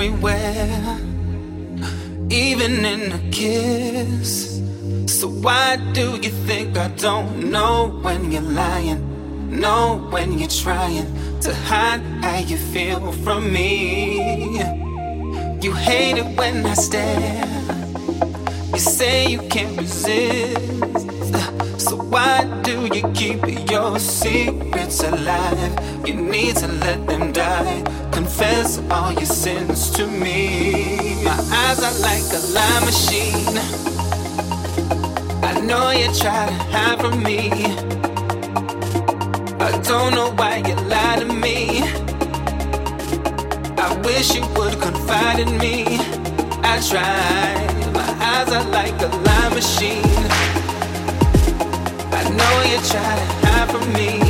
everywhere, even in a kiss. So why do you think I don't know when you're lying? Know when you're trying to hide how you feel from me. You hate it when I stare. You say you can't resist. So why do you keep your secrets alive? You need to let them die. Confess all your sins to me. My eyes are like a lie machine. I know you try to hide from me. I don't know why you lie to me. I wish you would confide in me. I try. My eyes are like a lie machine. I know you try to hide from me.